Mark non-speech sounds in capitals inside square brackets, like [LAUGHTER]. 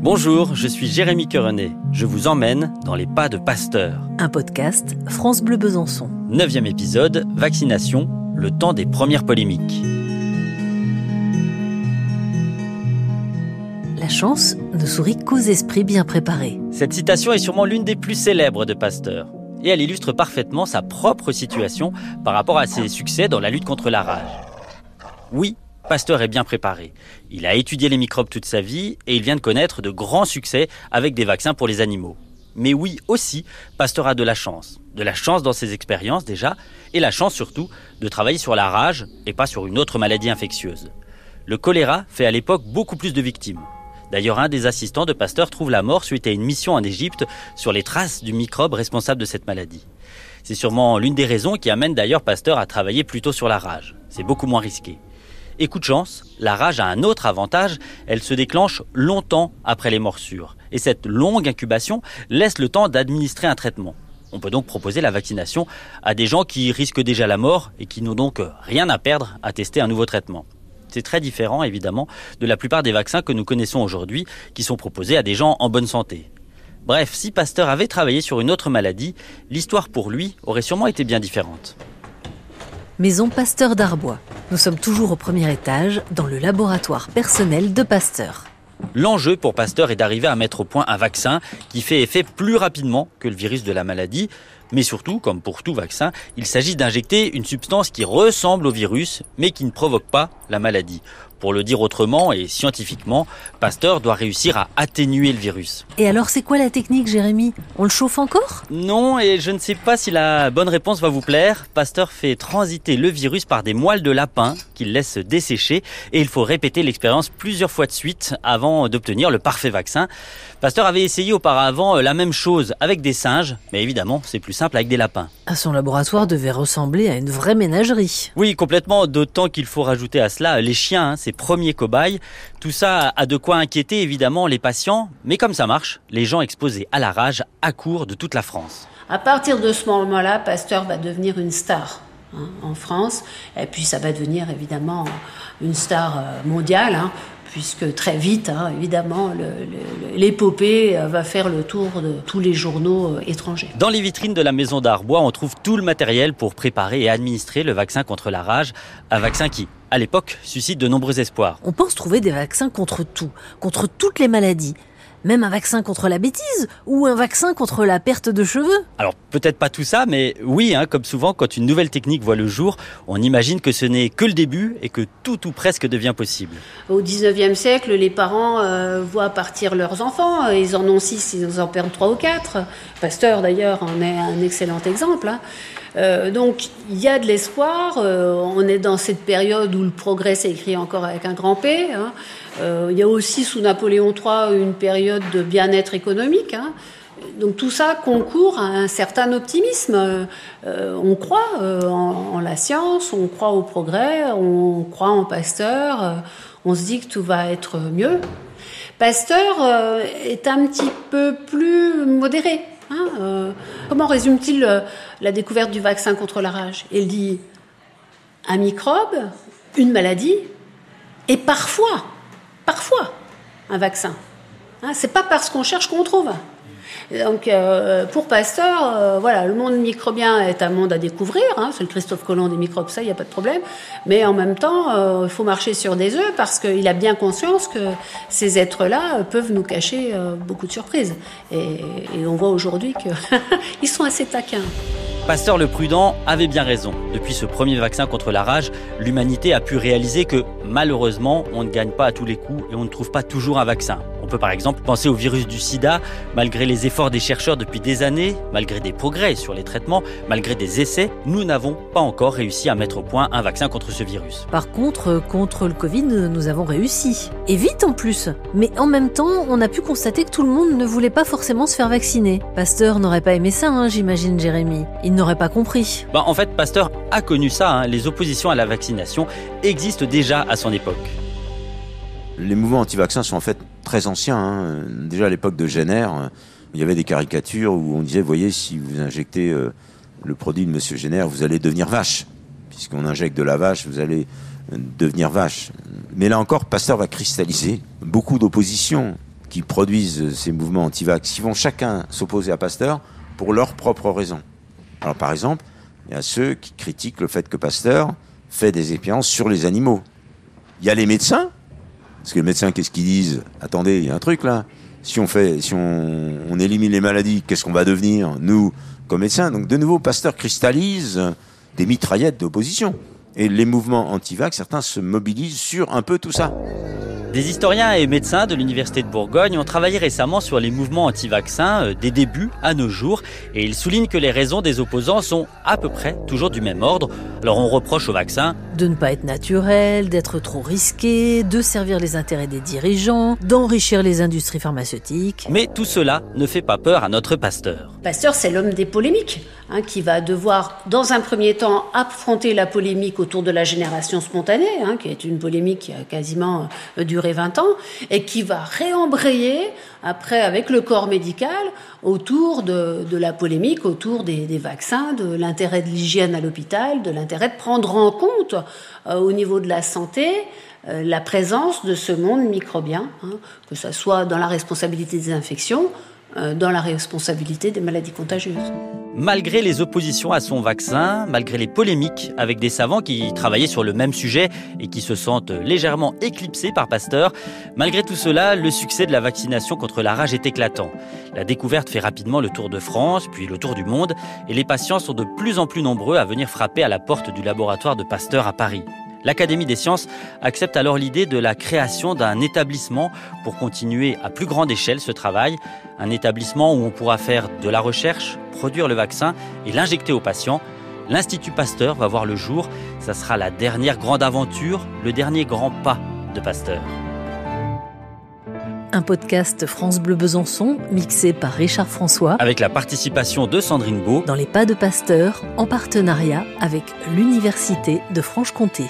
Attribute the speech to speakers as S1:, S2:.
S1: Bonjour, je suis Jérémy Querenet. Je vous emmène dans les pas de Pasteur.
S2: Un podcast France Bleu Besançon.
S1: Neuvième épisode, vaccination, le temps des premières polémiques.
S2: La chance ne sourit qu'aux esprits bien préparés.
S1: Cette citation est sûrement l'une des plus célèbres de Pasteur. Et elle illustre parfaitement sa propre situation par rapport à ses succès dans la lutte contre la rage. Oui, Pasteur est bien préparé. Il a étudié les microbes toute sa vie et il vient de connaître de grands succès avec des vaccins pour les animaux. Mais oui, aussi, Pasteur a de la chance. De la chance dans ses expériences déjà, et la chance surtout de travailler sur la rage et pas sur une autre maladie infectieuse. Le choléra fait à l'époque beaucoup plus de victimes. D'ailleurs, un des assistants de Pasteur trouve la mort suite à une mission en Égypte sur les traces du microbe responsable de cette maladie. C'est sûrement l'une des raisons qui amène d'ailleurs Pasteur à travailler plutôt sur la rage. C'est beaucoup moins risqué. Et coup de chance, la rage a un autre avantage, elle se déclenche longtemps après les morsures. Et cette longue incubation laisse le temps d'administrer un traitement. On peut donc proposer la vaccination à des gens qui risquent déjà la mort et qui n'ont donc rien à perdre à tester un nouveau traitement. C'est très différent évidemment de la plupart des vaccins que nous connaissons aujourd'hui qui sont proposés à des gens en bonne santé. Bref, si Pasteur avait travaillé sur une autre maladie, l'histoire pour lui aurait sûrement été bien différente.
S2: Maison Pasteur d'Arbois. Nous sommes toujours au premier étage, dans le laboratoire personnel de Pasteur.
S1: L'enjeu pour Pasteur est d'arriver à mettre au point un vaccin qui fait effet plus rapidement que le virus de la maladie. Mais surtout, comme pour tout vaccin, il s'agit d'injecter une substance qui ressemble au virus, mais qui ne provoque pas la maladie. Pour le dire autrement et scientifiquement, Pasteur doit réussir à atténuer le virus.
S2: Et alors c'est quoi la technique, Jérémy? On le chauffe encore?
S1: Non, et je ne sais pas si la bonne réponse va vous plaire. Pasteur fait transiter le virus par des moelles de lapin qu'il laisse dessécher et il faut répéter l'expérience plusieurs fois de suite avant d'obtenir le parfait vaccin. Pasteur avait essayé auparavant la même chose avec des singes, mais évidemment c'est plus simple avec des lapins.
S2: Ah, son laboratoire devait ressembler à une vraie ménagerie.
S1: Oui, complètement, d'autant qu'il faut rajouter à cela les chiens, hein, premiers cobayes. Tout ça a de quoi inquiéter évidemment les patients, mais comme ça marche, les gens exposés à la rage accourent de toute la France.
S3: À partir de ce moment-là, Pasteur va devenir une star. Hein, en France, et puis ça va devenir évidemment une star euh, mondiale, hein, puisque très vite, hein, évidemment, l'épopée euh, va faire le tour de tous les journaux euh, étrangers.
S1: Dans les vitrines de la maison d'Arbois, on trouve tout le matériel pour préparer et administrer le vaccin contre la rage, un vaccin qui, à l'époque, suscite de nombreux espoirs.
S2: On pense trouver des vaccins contre tout, contre toutes les maladies même un vaccin contre la bêtise ou un vaccin contre la perte de cheveux
S1: Alors peut-être pas tout ça, mais oui, hein, comme souvent quand une nouvelle technique voit le jour, on imagine que ce n'est que le début et que tout ou presque devient possible.
S3: Au 19e siècle, les parents euh, voient partir leurs enfants, ils en ont six, ils en perdent trois ou quatre. Pasteur d'ailleurs en est un excellent exemple. Hein. Euh, donc il y a de l'espoir. Euh, on est dans cette période où le progrès s'écrit encore avec un grand P. Hein. Euh, il y a aussi sous Napoléon III une période de bien-être économique. Hein. Donc tout ça concourt à un certain optimisme. on croit en, la science, on croit au progrès, on croit en Pasteur, on se dit que tout va être mieux. Pasteur est un petit peu plus modéré. Hein, euh, comment résume-t-il euh, la découverte du vaccin contre la rage? Il dit un microbe, une maladie, et parfois, parfois, un vaccin. Hein, c'est pas parce qu'on cherche qu'on trouve. Donc, euh, pour Pasteur, euh, voilà, le monde microbien est un monde à découvrir. Hein, c'est le Christophe Colomb des microbes, ça, il n'y a pas de problème. Mais en même temps, euh, il faut marcher sur des œufs parce qu'il a bien conscience que ces êtres-là peuvent nous cacher beaucoup de surprises. Et, et on voit aujourd'hui qu'ils [LAUGHS] sont assez taquins.
S1: Pasteur le Prudent avait bien raison. Depuis ce premier vaccin contre la rage, l'humanité a pu réaliser que malheureusement, on ne gagne pas à tous les coups et on ne trouve pas toujours un vaccin. On peut par exemple penser au virus du sida. Malgré les efforts des chercheurs depuis des années, malgré des progrès sur les traitements, malgré des essais, nous n'avons pas encore réussi à mettre au point un vaccin contre ce virus.
S2: Par contre, contre le Covid, nous avons réussi. Et vite en plus. Mais en même temps, on a pu constater que tout le monde ne voulait pas forcément se faire vacciner. Pasteur n'aurait pas aimé ça, hein, j'imagine, Jérémy. Il n'aurait pas compris.
S1: Bah, en fait, Pasteur a connu ça. Hein. Les oppositions à la vaccination existent déjà à son époque.
S4: Les mouvements anti-vaccins sont en fait très anciens. Hein. Déjà à l'époque de Jenner, il y avait des caricatures où on disait, voyez, si vous injectez euh, le produit de Monsieur Jenner, vous allez devenir vache. Puisqu'on injecte de la vache, vous allez euh, devenir vache. Mais là encore, Pasteur va cristalliser beaucoup d'opposition. qui produisent ces mouvements anti-vax, ils vont chacun s'opposer à Pasteur pour leurs propres raisons. Alors par exemple, il y a ceux qui critiquent le fait que Pasteur fait des expériences sur les animaux. Il y a les médecins, parce que les médecins, qu'est-ce qu'ils disent Attendez, il y a un truc là. Si on fait, si on, on élimine les maladies, qu'est-ce qu'on va devenir nous comme médecins Donc de nouveau, Pasteur cristallise des mitraillettes d'opposition. Et les mouvements anti-vax, certains se mobilisent sur un peu tout ça.
S1: Des historiens et médecins de l'Université de Bourgogne ont travaillé récemment sur les mouvements anti-vaccins euh, des débuts à nos jours et ils soulignent que les raisons des opposants sont à peu près toujours du même ordre. Alors on reproche aux vaccins
S2: de ne pas être naturel, d'être trop risqué, de servir les intérêts des dirigeants, d'enrichir les industries pharmaceutiques.
S1: Mais tout cela ne fait pas peur à notre pasteur.
S3: Pasteur, c'est l'homme des polémiques, hein, qui va devoir, dans un premier temps, affronter la polémique autour de la génération spontanée, hein, qui est une polémique qui a quasiment euh, duré 20 ans, et qui va réembrayer après avec le corps médical autour de, la polémique, autour des, vaccins, de l'intérêt de l'hygiène à l'hôpital, de l'intérêt de prendre en compte euh, au niveau de la santé euh, la présence de ce monde microbien, hein, que ce soit dans la responsabilité des infections, dans la responsabilité des maladies contagieuses.
S1: Malgré les oppositions à son vaccin, malgré les polémiques avec des savants qui travaillaient sur le même sujet et qui se sentent légèrement éclipsés par Pasteur, malgré tout cela, le succès de la vaccination contre la rage est éclatant. La découverte fait rapidement le tour de France, puis le tour du monde, et les patients sont de plus en plus nombreux à venir frapper à la porte du laboratoire de Pasteur à Paris. L'Académie des sciences accepte alors l'idée de la création d'un établissement pour continuer à plus grande échelle ce travail, un établissement où on pourra faire de la recherche, produire le vaccin et l'injecter aux patients. L'Institut Pasteur va voir le jour, ça sera la dernière grande aventure, le dernier grand pas de Pasteur.
S2: Un podcast France Bleu Besançon, mixé par Richard François.
S1: Avec la participation de Sandrine Beau.
S2: Dans les pas de Pasteur, en partenariat avec l'Université de Franche-Comté.